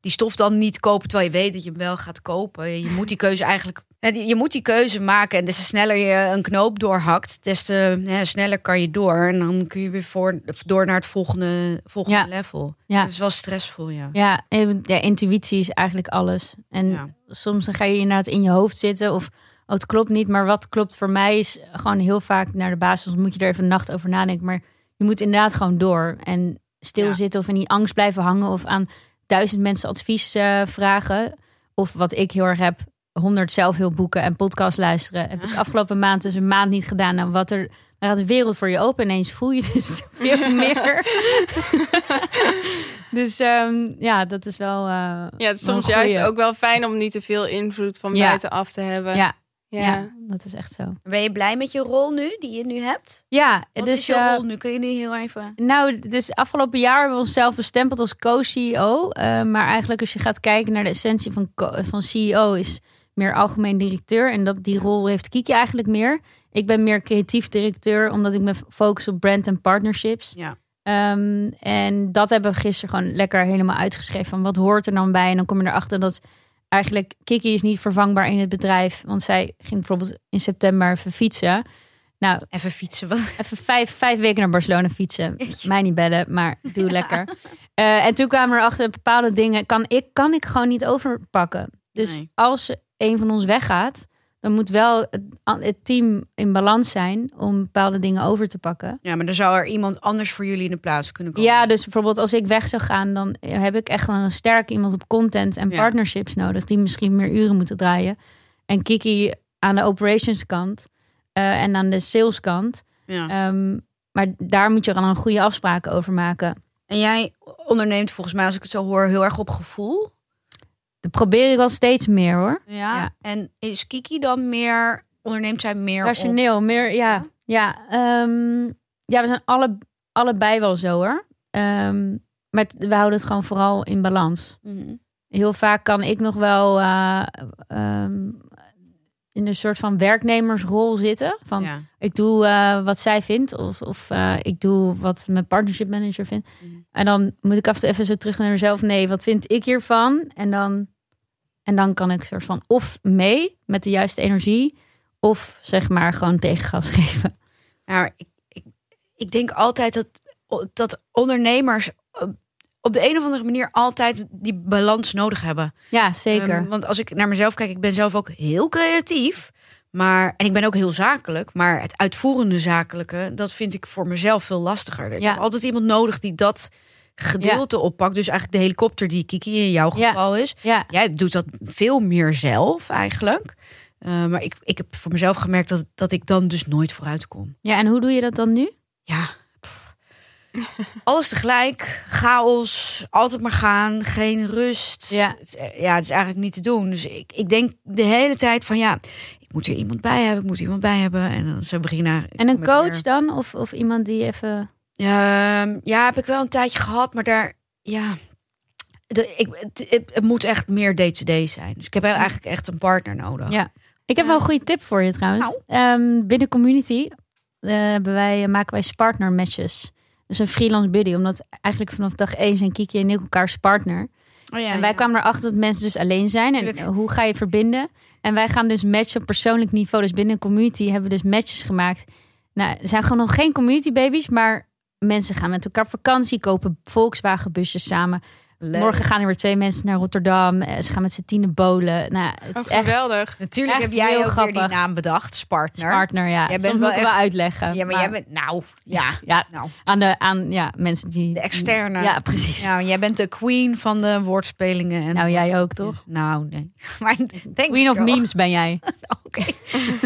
die stof dan niet kopen terwijl je weet dat je hem wel gaat kopen. Je moet die keuze eigenlijk, je moet die keuze maken en des te sneller je een knoop doorhakt, des te sneller kan je door en dan kun je weer voor, door naar het volgende, volgende Ja. level. Ja. Dat is wel stressvol, ja. ja, ja, intuïtie is eigenlijk alles. En Ja. soms dan ga je inderdaad in je hoofd zitten of oh, het klopt niet. Maar wat klopt voor mij is gewoon heel vaak naar de basis. Moet je er even een nacht over nadenken. Maar je moet inderdaad gewoon door en stilzitten of in die angst blijven hangen of aan duizend mensen advies eh, vragen. Of wat ik heel erg heb, honderd zelfhulpboeken en podcast luisteren. Heb ik afgelopen maand dus een maand niet gedaan. En wat er, dan gaat de wereld voor je open. Ineens voel je dus veel meer. dus ehm, ja, dat is wel. eh, Ja, het is soms juist ook wel fijn om niet te veel invloed van Ja. buitenaf te hebben. Ja, ja. ja. dat is echt zo. Ben je blij met je rol nu, die je nu hebt? Ja, Wat dus is je eh, rol nu? Kun je die heel even... Nou, dus afgelopen jaar hebben we onszelf bestempeld als co-CEO. Eh, maar eigenlijk als je gaat kijken naar de essentie van, van CEO is meer algemeen directeur. En dat, die rol heeft Kiki eigenlijk meer. Ik ben meer creatief directeur, omdat ik me focus op brand en partnerships. Ja. Ehm, en dat hebben we gisteren gewoon lekker helemaal uitgeschreven. Van wat hoort er dan bij? En dan kom je erachter dat eigenlijk Kiki is niet vervangbaar in het bedrijf. Want zij ging bijvoorbeeld in september even fietsen. Nou, Even fietsen. Wat? Even vijf, vijf weken naar Barcelona fietsen. Mij niet bellen, maar doe lekker. Eh, en toen kwamen we erachter bepaalde dingen kan ik, kan ik gewoon niet overpakken. Dus Nee. als een van ons weggaat, dan moet wel het, team in balans zijn om bepaalde dingen over te pakken. Ja, maar dan zou er iemand anders voor jullie in de plaats kunnen komen. Ja, dus bijvoorbeeld als ik weg zou gaan, dan heb ik echt een sterk iemand op content en Ja. partnerships nodig, die misschien meer uren moeten draaien. En Kiki aan de operations kant eh, en aan de sales kant. Ja. Ehm, maar daar moet je dan een goede afspraken over maken. En jij onderneemt volgens mij, als ik het zo hoor, heel erg op gevoel. Dat probeer ik wel steeds meer hoor. Ja. Ja. En is Kiki dan meer, onderneemt zij meer op... Rationeel, meer ja. Ja, ehm, ja we zijn alle, allebei wel zo hoor. Ehm, maar we houden het gewoon vooral in balans. Mhm. Heel vaak kan ik nog wel eh, ehm, in een soort van werknemersrol zitten. Van Ja. ik doe eh, wat zij vindt of, of eh, ik doe wat mijn partnership manager vindt. Mhm. En dan moet ik af en toe even zo terug naar mezelf. Nee, wat vind ik hiervan? En dan, en dan kan ik soort van of mee met de juiste energie of zeg maar gewoon tegengas geven. Maar ik, ik, ik denk altijd dat, dat ondernemers eh, op de een of andere manier altijd die balans nodig hebben. Ja, zeker. Ehm, want als ik naar mezelf kijk, ik ben zelf ook heel creatief. Maar, en ik ben ook heel zakelijk. Maar het uitvoerende zakelijke, dat vind ik voor mezelf veel lastiger. Ik Ja. heb altijd iemand nodig die dat gedeelte oppakt. Dus eigenlijk de helikopter die Kiki in jouw Ja. geval is. ja, Jij doet dat veel meer zelf eigenlijk. Eh, maar ik, ik heb voor mezelf gemerkt dat, dat ik dan dus nooit vooruit kon. Ja, en hoe doe je dat dan nu? Ja. alles tegelijk, chaos, altijd maar gaan, geen rust. Ja. Het is, eh, ja, het is eigenlijk niet te doen. Dus ik, ik denk de hele tijd van ja, ik moet er iemand bij hebben, ik moet iemand bij hebben. En dan Sabrina. En een coach dan? Of, of iemand die even... Ehm, ja, heb ik wel een tijdje gehad, maar daar, ja, de, ik, het, het, het moet echt meer day-to-day zijn. Dus ik heb eigenlijk echt een partner nodig. Ja. Ik heb wel een goede tip voor je trouwens. Nou. Ehm, binnen community hebben wij, maken wij partner matches. Dus een freelance buddy. Omdat eigenlijk vanaf dag één zijn Kiki en ik elkaars partner. Oh, ja, en wij ja. kwamen erachter dat mensen dus alleen zijn. En Tuurlijk. hoe ga je verbinden? En wij gaan dus matchen op persoonlijk niveau. Dus binnen een community hebben we dus matches gemaakt. Nou, er zijn gewoon nog geen community babies. Maar mensen gaan met elkaar op vakantie. Kopen Volkswagen busjes samen. Leuk. Morgen gaan er weer twee mensen naar Rotterdam. Eh, Ze gaan met z'n tienen bowlen. Nou, het Oh, is echt geweldig. Natuurlijk Echt heb jij heel ook weer grappig. die naam bedacht, Spartner. partner. Ja, Jij Soms bent moet wel ik echt- wel uitleggen. Ja, maar, jij bent, nou, ja, ja, nou, aan de aan ja mensen die de externe. Ja, precies. Ja, jij bent de queen van de woordspelingen. En Nou, jij ook toch? Nou, nee. Maar thanks, Queen of memes ben jij. Oké.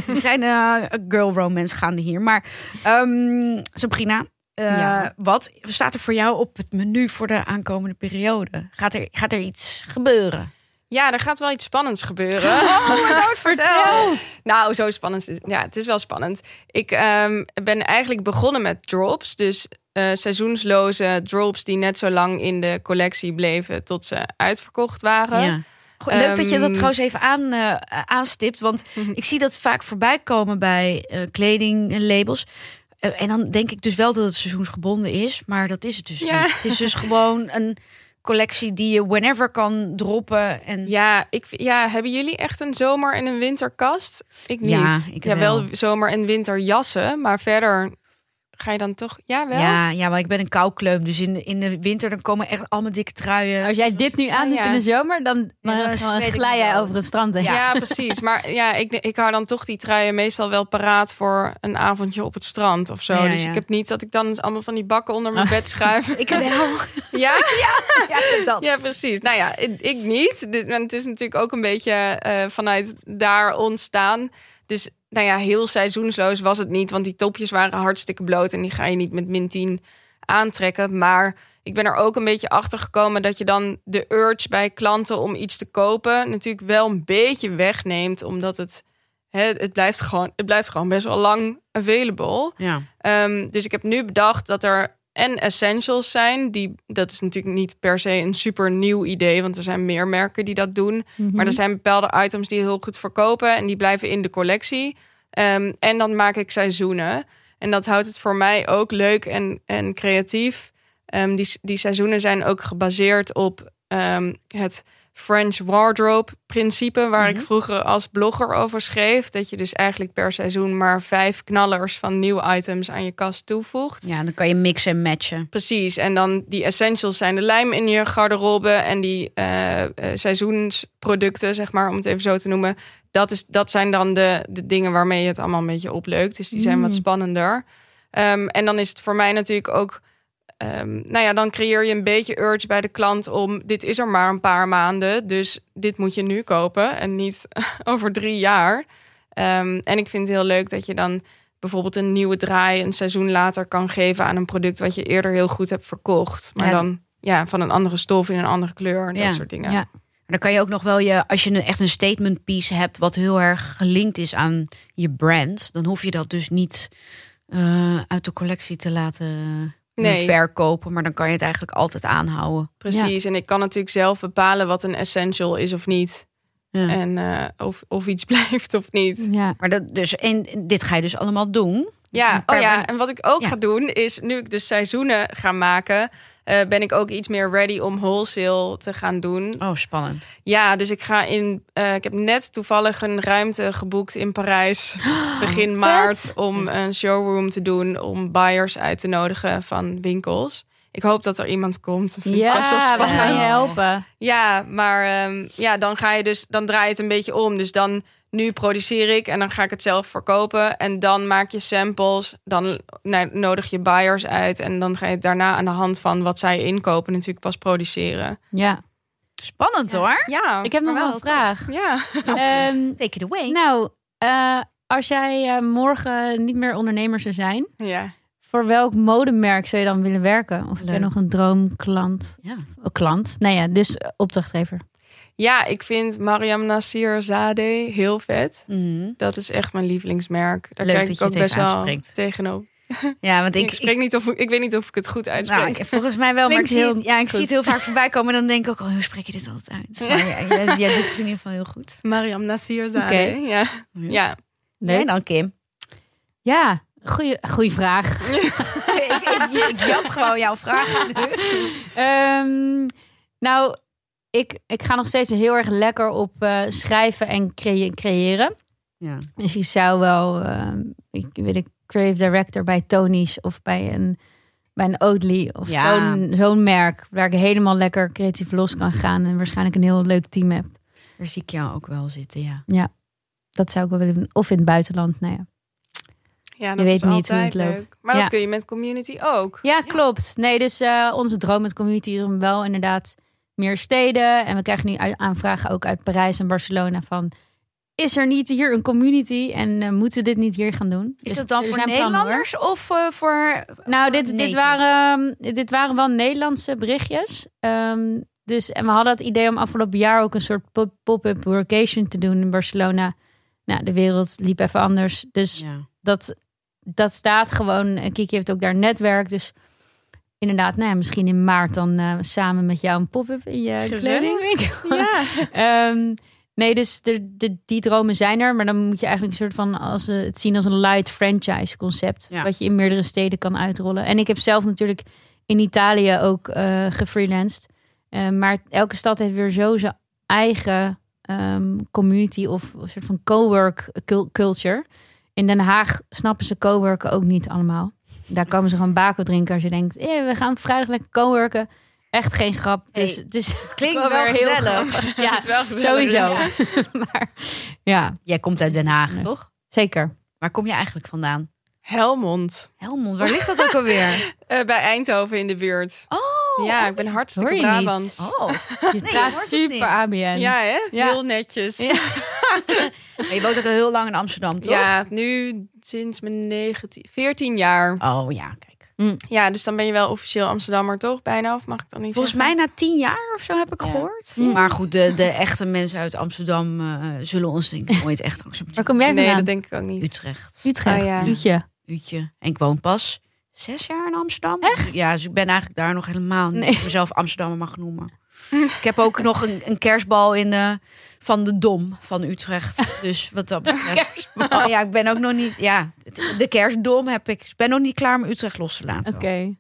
Een kleine uh, girl romance gaande hier. Maar ehm, Sabrina, eh, Ja. wat staat er voor jou op het menu voor de aankomende periode? Gaat er, gaat er iets gebeuren? Ja, er gaat wel iets spannends gebeuren. Oh, vertel. Nou, zo spannend. Ja, het is wel spannend. Ik ehm, ben eigenlijk begonnen met drops. Dus eh, seizoensloze drops die net zo lang in de collectie bleven tot ze uitverkocht waren. Ja. Goed, leuk dat je dat Ehm, trouwens even aan, eh, aanstipt. Want ik zie dat vaak voorbij komen bij kledinglabels. Eh, en dan denk ik dus wel dat het seizoensgebonden is. Maar dat is het dus Ja. niet. Het is dus gewoon een collectie die je whenever kan droppen. En Ja, ik, ja, hebben jullie echt een zomer- en een winterkast? Ik niet. Ja, ik ja, wel wel. zomer- en winterjassen, maar verder ga je dan toch... Ja, wel? Ja, ja, maar ik ben een koukleum. Dus in de, in de winter dan komen echt allemaal dikke truien. Als jij dit nu Ja, ja. in de zomer, dan, dan, glij jij over het strand heen. Ja, precies. Maar ja, ik, ik hou dan toch die truien meestal wel paraat voor een avondje op het strand of zo. Ja, dus ja. ik heb niet dat ik dan allemaal van die bakken onder mijn bed schuif. Ik wel. Ja? ja, dat. ja, precies. Nou ja, ik, ik niet. Dus, want het is natuurlijk ook een beetje eh, vanuit daar ontstaan. Dus nou ja, heel seizoensloos was het niet. Want die topjes waren hartstikke bloot. En die ga je niet met min 10 aantrekken. Maar ik ben er ook een beetje achter gekomen dat je dan de urge bij klanten om iets te kopen natuurlijk wel een beetje wegneemt. Omdat het, hè, het, blijft, gewoon, het blijft gewoon best wel lang available. Ja. Ehm, dus ik heb nu bedacht dat er en essentials zijn. Die, dat is natuurlijk niet per se een super nieuw idee, want er zijn meer merken die dat doen. Mhm. Maar er zijn bepaalde items die heel goed verkopen en die blijven in de collectie. Ehm, en dan maak ik seizoenen. En dat houdt het voor mij ook leuk en, en creatief. Ehm, die, die seizoenen zijn ook gebaseerd op ehm, het French wardrobe principe, waar ik vroeger als blogger over schreef. Dat je dus eigenlijk per seizoen maar vijf knallers van nieuwe items aan je kast toevoegt. ja, dan kan je mixen en matchen. Precies, en dan die essentials zijn de lijm in je garderobe en die eh, eh, seizoensproducten, zeg maar, om het even zo te noemen. Dat, is, dat zijn dan de, de dingen waarmee je het allemaal een beetje opleukt. Dus die zijn wat Mm. spannender. Ehm, en dan is het voor mij natuurlijk ook, ehm, nou ja, dan creëer je een beetje urge bij de klant om, dit is er maar een paar maanden, dus dit moet je nu kopen en niet over drie jaar. Ehm, en ik vind het heel leuk dat je dan bijvoorbeeld een nieuwe draai een seizoen later kan geven aan een product wat je eerder heel goed hebt verkocht. Maar Ja. dan ja, van een andere stof in een andere kleur en Ja. dat soort dingen. Ja. Maar dan kan je ook nog wel je, als je een, echt een statement piece hebt, wat heel erg gelinkt is aan je brand, dan hoef je dat dus niet eh, uit de collectie te laten Nee. verkopen. Maar dan kan je het eigenlijk altijd aanhouden. Precies. En ik kan natuurlijk zelf bepalen wat een essential is of niet. Ja. En eh, of, of iets blijft of niet. Ja. Maar dat, dus, en dit ga je dus allemaal doen. Ja, oh ja, en wat ik ook Ja. ga doen is, nu ik dus seizoenen ga maken, eh, ben ik ook iets meer ready om wholesale te gaan doen. Oh, spannend. Ja, dus ik ga in. eh, ik heb net toevallig een ruimte geboekt in Parijs begin maart om een showroom te doen om buyers uit te nodigen van winkels. Ik hoop dat er iemand komt. Ja, we gaan je helpen. Ja, maar ehm, ja, dan ga je dus, dan draai je het een beetje om. Dus dan nu produceer ik en dan ga ik het zelf verkopen. En dan maak je samples, dan nou, nodig je buyers uit. En dan ga je het daarna aan de hand van wat zij inkopen natuurlijk pas produceren. Ja. Spannend hoor. Ja, Ik heb nog wel een vraag. ja. Ehm, Take it away. nou, eh, als jij eh, morgen niet meer ondernemer zou zijn, ja. voor welk modemerk zou je dan willen werken? Of heb je nog een droomklant? Ja. Oh, klant? Nou ja, dus opdrachtgever. Ja, ik vind Mariam Nasir Zadeh heel vet. Mhm. Dat is echt mijn lievelingsmerk. Daar Leuk kijk dat ik je ook het best even wel uitspreekt. tegenop. Ja, want Ik, ik, spreek niet of, ik weet niet of ik het goed uitspreek. Nou, ik- volgens mij wel, maar ik, zie, heel het, ja, ik goed. zie het heel vaak voorbij komen. En dan denk ik ook, oh, hoe spreek je dit altijd uit? Maar ja, jij, jij doet het in ieder geval heel goed. Mariam Nasir Zadeh. Oké. Ja. ja. Nee, dan Kim. Ja, goeie, goeie vraag. ik, ik, ik jat gewoon jouw vraag nu. Ehm, nou, ik, ik ga nog steeds heel erg lekker op eh, schrijven en creëren. Ja. Dus ik zou wel, ehm, ik weet ik, creative director bij Tony's of bij een, bij een Oatly of Ja. zo'n zo'n merk waar ik helemaal lekker creatief los kan gaan en waarschijnlijk een heel leuk team heb. Daar zie ik jou ook wel zitten, ja. Dat zou ik wel willen doen. Of in het buitenland, nou ja. Ja, Je dat weet is niet hoe het loopt. leuk. Maar Ja. dat kun je met community ook. Ja, klopt. Nee, dus eh, onze droom met community is om wel inderdaad meer steden. En we krijgen nu aanvragen ook uit Parijs en Barcelona van... Is er niet hier een community en eh, moeten we dit niet hier gaan doen? Is Dus dat dan voor plannen. Nederlanders of eh, voor... Nou, dit, dit, waren, ehm, dit waren wel Nederlandse berichtjes. Ehm, dus, en we hadden het idee om afgelopen jaar ook een soort pop- pop-up workation te doen in Barcelona. Nou, de wereld liep even anders. Dus Ja. dat, dat staat gewoon. Kiki heeft ook daar netwerk. Dus inderdaad, nou ja, misschien in maart dan eh, samen met jou een pop-up in je kledingwinkel. Ja. Ehm, nee, dus de, de, die dromen zijn er. Maar dan moet je eigenlijk een soort van als, eh, het zien als een light franchise concept. Ja. Wat je in meerdere steden kan uitrollen. En ik heb zelf natuurlijk in Italië ook eh gefreelanced. Maar elke stad heeft weer zo zijn eigen ehm, community of een soort van co-work cul- culture. In Den Haag snappen ze co-worken ook niet allemaal. Daar komen ze gewoon bako drinken als je denkt, eh, we gaan vrijdag lekker co-worken. Echt geen grap. Hey, dus het is Klinkt wel heel gezellig. grappig. Ja, Het is wel gezellig. sowieso. Ja. maar ja, Jij komt uit Den Haag, toch? zeker. Waar kom je eigenlijk vandaan? Helmond. Helmond, waar ligt dat ook alweer? Eh, bij Eindhoven in de buurt. Oh, ja, ik ben hartstikke Hoor je niet? Brabants. Oh, Je Nee, praat het niet. super ABN. Ja, hè? Ja. Heel netjes. Ja. maar je woont ook al heel lang in Amsterdam, toch? Ja, nu sinds mijn 19, 14 jaar. Oh ja, kijk. Ja, dus dan ben je wel officieel Amsterdammer, toch? Bijna, of mag ik dan niet Volgens zeggen? mij na tien jaar of zo heb ik Ja. gehoord. Mm. Maar goed, de, de echte mensen uit Amsterdam eh, zullen ons denk ik nooit echt Waar accepteren. kom jij Nee, vandaan? dat denk ik ook niet. Utrecht, Utrecht. Ah, ja. Uutje. Uutje. En ik woon pas zes jaar in Amsterdam. Echt? Ja, dus ik ben eigenlijk daar nog helemaal niet Nee. mezelf Amsterdammer mag noemen. ik heb ook nog een, een kerstbal in de, van de Dom van Utrecht. Dus wat dat betreft. Ja, ik ben ook nog niet... Ja, de kerstdom heb ik... Ik ben nog niet klaar om Utrecht los te laten. Oké.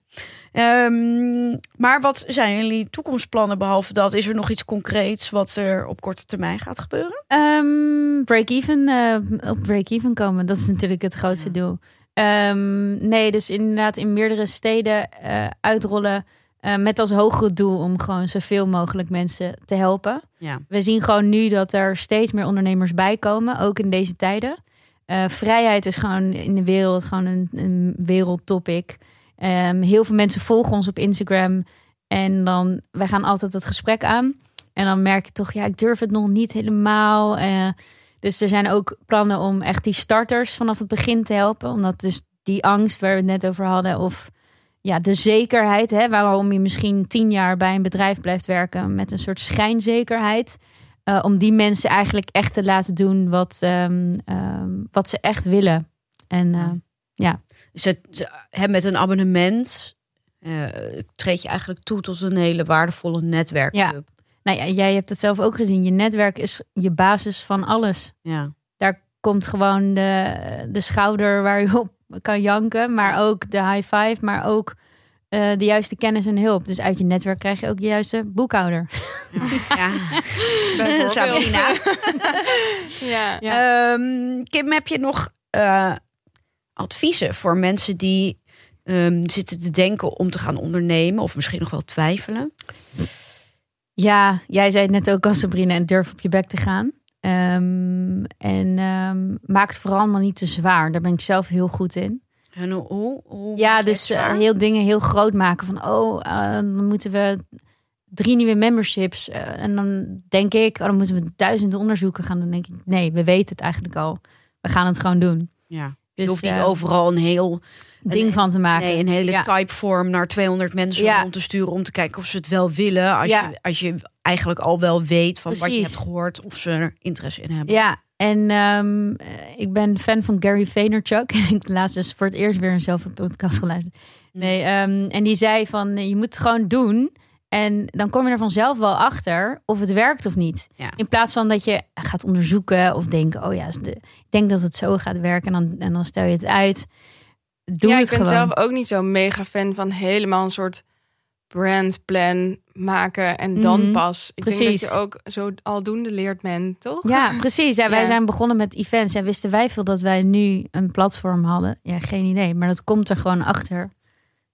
Ehm, maar wat zijn jullie toekomstplannen behalve dat? Is er nog iets concreets wat er op korte termijn gaat gebeuren? Ehm, break-even, eh, op break-even komen. Dat is natuurlijk het grootste doel. Ehm, nee, dus inderdaad in meerdere steden eh, uitrollen. Eh, met als hogere doel om gewoon zoveel mogelijk mensen te helpen. Ja. We zien gewoon nu dat er steeds meer ondernemers bij komen, ook in deze tijden. Eh, vrijheid is gewoon in de wereld gewoon een, een wereldtopic. Ehm, heel veel mensen volgen ons op Instagram. En dan, wij gaan altijd het gesprek aan. En dan merk je toch, ja, ik durf het nog niet helemaal. Eh, dus er zijn ook plannen om echt die starters vanaf het begin te helpen. Omdat dus die angst waar we het net over hadden, of ja, de zekerheid, hè, waarom je misschien tien jaar bij een bedrijf blijft werken met een soort schijnzekerheid. eh, om die mensen eigenlijk echt te laten doen wat, ehm, ehm, wat ze echt willen. En eh, Ze, ze- hè, met een abonnement eh, treed je eigenlijk toe tot een hele waardevolle netwerkclub. nou ja, jij hebt het zelf ook gezien. Je netwerk is je basis van alles. Ja. Daar komt gewoon de, de schouder waar je op kan janken, maar ook de high five, maar ook eh, de juiste kennis en hulp. Dus uit je netwerk krijg je ook de juiste boekhouder. ja. Sabrina. Ja. Ja. Ehm, Kim, heb je nog eh, adviezen voor mensen die ehm, zitten te denken om te gaan ondernemen of misschien nog wel twijfelen? Ja, jij zei het net ook al, Sabrina, en durf op je bek te gaan. Ehm, en ehm, maak het vooral allemaal niet te zwaar. Daar ben ik zelf heel goed in. En hoe, Ja, dus eh, heel dingen heel groot maken. Van, oh, eh, dan moeten we drie nieuwe memberships. eh, en dan denk ik, oh, dan moeten we duizenden onderzoeken gaan doen. Dan denk ik, nee, we weten het eigenlijk al. We gaan het gewoon doen. Ja. Dus je hoeft niet eh, overal een heel ding van te maken. nee, een hele Ja. typeform naar 200 mensen Ja. om te sturen om te kijken of ze het wel willen. Als, Ja. je, als je eigenlijk al wel weet van wat je hebt gehoord of ze er interesse in hebben. Ja, en ehm, eh, ik ben fan van Gary Vaynerchuk. ik laatst dus voor het eerst weer zelf een podcast geluisterd. Nee, ehm, en die zei van, eh, je moet het gewoon doen. En dan kom je er vanzelf wel achter of het werkt of niet. Ja. In plaats van dat je gaat onderzoeken of denken, oh ja, ik denk dat het zo gaat werken. En dan, en dan stel je het uit. Doe ja, het ik ben gewoon. zelf ook niet zo mega fan van helemaal een soort brandplan maken en dan Mhm, pas. Ik denk precies. dat je ook zo aldoende leert men, toch? Ja, precies. Ja, wij Ja. zijn begonnen met events. En wisten wij veel dat wij nu een platform hadden? Ja, geen idee. Maar dat komt er gewoon achter.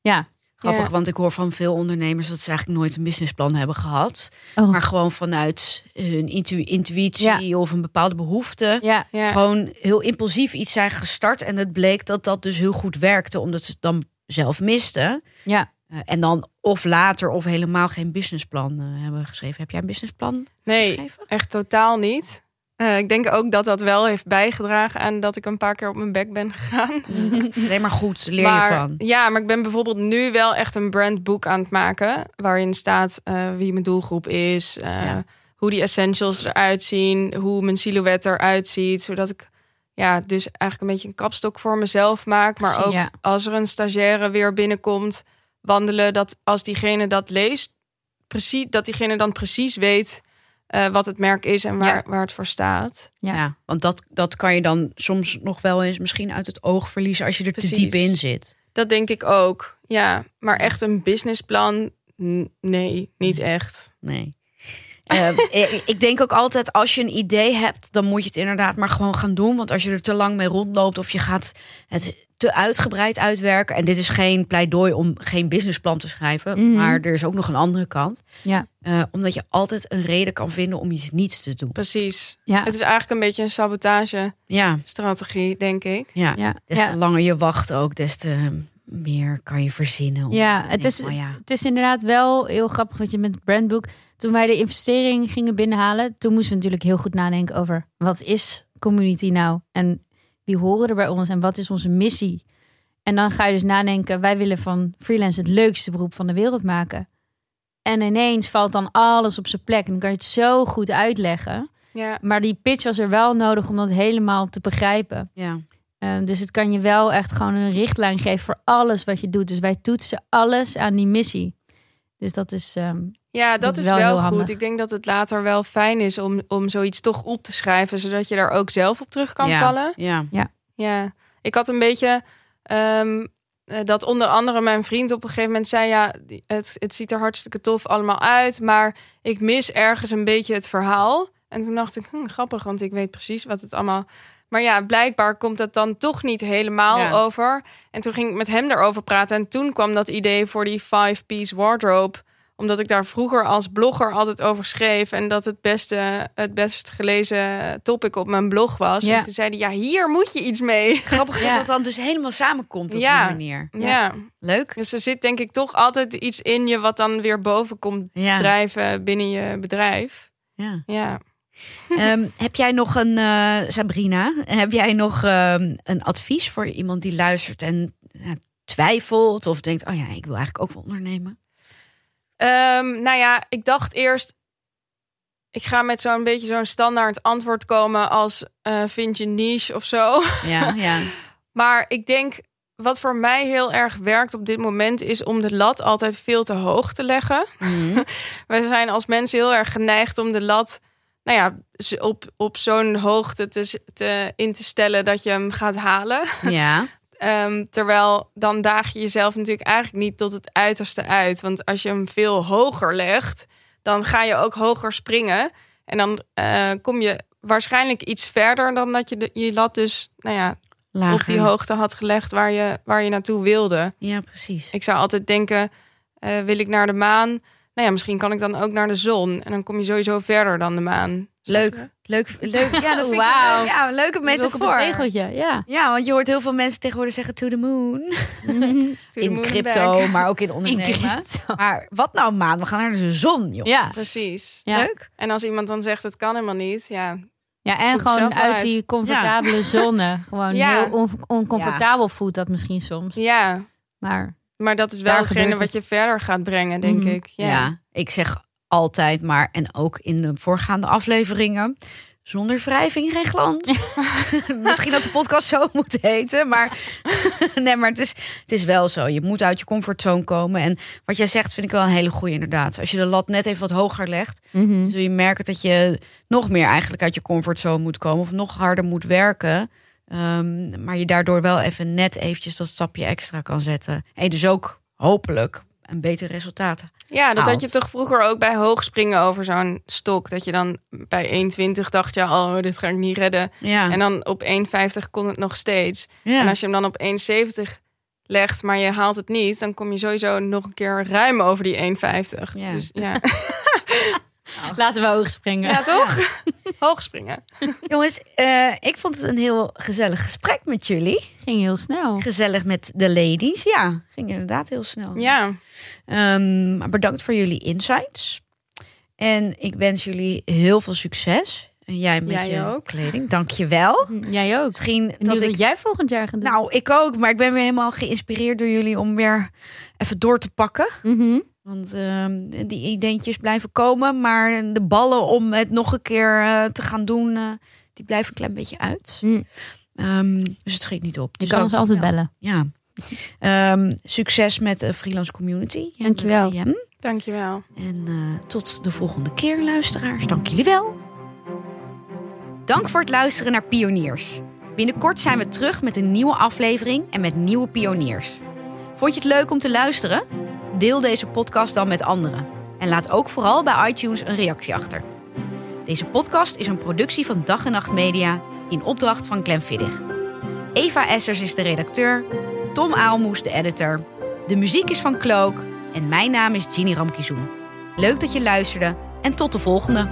Ja. Grappig, Ja. want ik hoor van veel ondernemers dat ze eigenlijk nooit een businessplan hebben gehad. Oh. Maar gewoon vanuit hun intu- intuïtie of een bepaalde behoefte. Ja, Ja. Gewoon heel impulsief iets zijn gestart. En het bleek dat dat dus heel goed werkte, omdat ze het dan zelf misten. ja. Eh, en dan of later of helemaal geen businessplan eh, hebben geschreven. Heb jij een businessplan Nee, geschreven? echt totaal niet. Eh, ik denk ook dat dat wel heeft bijgedragen aan dat ik een paar keer op mijn bek ben gegaan. Nee, maar goed, leer maar, je van. Ja, maar ik ben bijvoorbeeld nu wel echt een brandboek aan het maken. Waarin staat eh, wie mijn doelgroep is. eh, Ja. Hoe die essentials eruit zien. Hoe mijn silhouet eruit ziet. Zodat ik ja, dus eigenlijk een beetje een kapstok voor mezelf maak. Maar Precies, ook ja. als er een stagiaire weer binnenkomt wandelen. Dat als diegene dat leest, precies, dat diegene dan precies weet eh, wat het merk is en waar, Ja. waar het voor staat. Ja. Ja. want dat, dat kan je dan soms nog wel eens misschien uit het oog verliezen als je er Precies. te diep in zit. Dat denk ik ook. Ja, maar echt een businessplan? Nee, niet echt. Nee. Eh, ik- ik denk ook altijd, als je een idee hebt, dan moet je het inderdaad maar gewoon gaan doen. Want als je er te lang mee rondloopt of je gaat het te uitgebreid uitwerken. En dit is geen pleidooi om geen businessplan te schrijven. Mhm. Maar er is ook nog een andere kant. Ja. Eh, omdat je altijd een reden kan vinden om iets niets te doen. Precies. Ja. Het is eigenlijk een beetje een sabotage-strategie, Ja, denk ik. ja. Ja. des Ja. te langer je wacht ook, des te meer kan je verzinnen. om Ja, het is, ja. het is inderdaad wel heel grappig wat je met Brandbook. Toen wij de investering gingen binnenhalen, toen moesten we natuurlijk heel goed nadenken over wat is community nou en wie horen er bij ons en wat is onze missie. En dan ga je dus nadenken, wij willen van freelance het leukste beroep van de wereld maken. En ineens valt dan alles op zijn plek en dan kan je het zo goed uitleggen. Ja, Maar die pitch was er wel nodig om dat helemaal te begrijpen. ja. Uh, dus het kan je wel echt gewoon een richtlijn geven voor alles wat je doet. Dus wij toetsen alles aan die missie. Dus dat is. ehm, ja dat, is is wel goed. handig. Ik denk dat het later wel fijn is om, om zoiets toch op te schrijven, zodat je daar ook zelf op terug kan ja. vallen. Ja. Ja, ik had een beetje ehm, eh, dat onder andere mijn vriend op een gegeven moment zei: Ja, het, het ziet er hartstikke tof allemaal uit, maar ik mis ergens een beetje het verhaal. En toen dacht ik: hm, grappig, want ik weet precies wat het allemaal. Maar ja, blijkbaar komt het dan toch niet helemaal Ja. over. En toen ging ik met hem erover praten. En toen kwam dat idee voor die five-piece wardrobe omdat ik daar vroeger als blogger altijd over schreef. En dat het beste, het best gelezen topic op mijn blog was. Ja. En toen zeiden ja, hier moet je iets mee. Grappig Ja. dat dat dan dus helemaal samenkomt op Ja. die manier. Ja. Leuk. dus er zit denk ik toch altijd iets in je wat dan weer boven komt Ja. drijven binnen je bedrijf. ja. Ja. Ehm, heb jij nog een, eh, Sabrina, heb jij nog ehm, een advies voor iemand die luistert en eh, twijfelt of denkt, oh ja, ik wil eigenlijk ook wel ondernemen? Ehm, nou ja, ik dacht eerst, ik ga met zo'n beetje zo'n standaard antwoord komen als eh, vind je niche of zo. Ja, ja. Maar ik denk, wat voor mij heel erg werkt op dit moment is om de lat altijd veel te hoog te leggen. Mhm. Wij zijn als mensen heel erg geneigd om de lat, nou ja, op, op zo'n hoogte te, te, in te stellen dat je hem gaat halen. ja. Ehm, terwijl dan daag je jezelf natuurlijk eigenlijk niet tot het uiterste uit. Want als je hem veel hoger legt, dan ga je ook hoger springen. En dan eh, kom je waarschijnlijk iets verder dan dat je de, je lat dus nou ja, Lager. op die hoogte had gelegd waar je, waar je naartoe wilde. Ja, precies. Ik zou altijd denken, eh, wil ik naar de maan? Nou ja, misschien kan ik dan ook naar de zon. En dan kom je sowieso verder dan de maan. Leuk? Leuk, leuk. Ja, dat vind ik ja, een leuke op een metafoor. tegeltje, ja. Ja, want je hoort heel veel mensen tegenwoordig zeggen to the moon. To the in moon crypto, back. maar ook in ondernemen. Maar wat nou maan? We gaan naar de zon, joh. Ja, Precies. ja. Leuk. En als iemand dan zegt het kan helemaal niet, ja. ja en gewoon uit uit. die comfortabele zone. Gewoon Ja. heel on- oncomfortabel voelt dat misschien soms. Ja, Maar maar dat is wel hetgene wat je verder gaat brengen, denk Mhm. ik. Ja. Ja. ik zeg altijd maar, en ook in de voorgaande afleveringen, zonder wrijving geen glans. Misschien dat de podcast zo moet heten, maar nee, maar het is, het is wel zo. Je moet uit je comfortzone komen. En wat jij zegt vind ik wel een hele goede inderdaad. Als je de lat net even wat hoger legt, mhm. zul je merken dat je nog meer eigenlijk uit je comfortzone moet komen of nog harder moet werken. Ehm, maar je daardoor wel even net eventjes dat stapje extra kan zetten. En dus ook hopelijk een betere resultaten. Ja, dat had je toch vroeger ook bij hoogspringen over zo'n stok. Dat je dan bij 1,20 dacht je, oh, dit ga ik niet redden. Ja. En dan op 1,50 kon het nog steeds. ja. En als je hem dan op 1,70 legt, maar je haalt het niet, dan kom je sowieso nog een keer ruim over die 1,50. Ja. Dus ja, laten we hoog springen. ja toch? Hoogspringen. Jongens, eh, ik vond het een heel gezellig gesprek met jullie. Ging heel snel. Gezellig met de ladies. Ja, ging inderdaad heel snel. Ja, Ehm, maar bedankt voor jullie insights. En ik wens jullie heel veel succes. En jij met Jij je ook. kleding. Dank je wel. Jij ook. Misschien En dat jij volgend jaar gaat doen. Nou, ik ook. Maar ik ben weer helemaal geïnspireerd door jullie om weer even door te pakken. Mhm. Want ehm, die ideetjes blijven komen. Maar de ballen om het nog een keer eh, te gaan doen, eh, die blijven een klein beetje uit. Hm. Ehm, dus het schiet niet op. Je Dus kan dank ons altijd wel. bellen. Ja. Ehm, succes met de freelance community. en Dankjewel. VM. dankjewel. En eh, tot de volgende keer, luisteraars. Dank jullie wel. Dank voor het luisteren naar Pioniers. Binnenkort zijn we terug met een nieuwe aflevering en met nieuwe pioniers. Vond je het leuk om te luisteren? Deel deze podcast dan met anderen. En laat ook vooral bij iTunes een reactie achter. Deze podcast is een productie van Dag en Nacht Media in opdracht van Glenfiddich. Eva Essers is de redacteur, Tom Aalmoes de editor. De muziek is van Cloak en mijn naam is Ginny Ramkizoen. Leuk dat je luisterde en tot de volgende.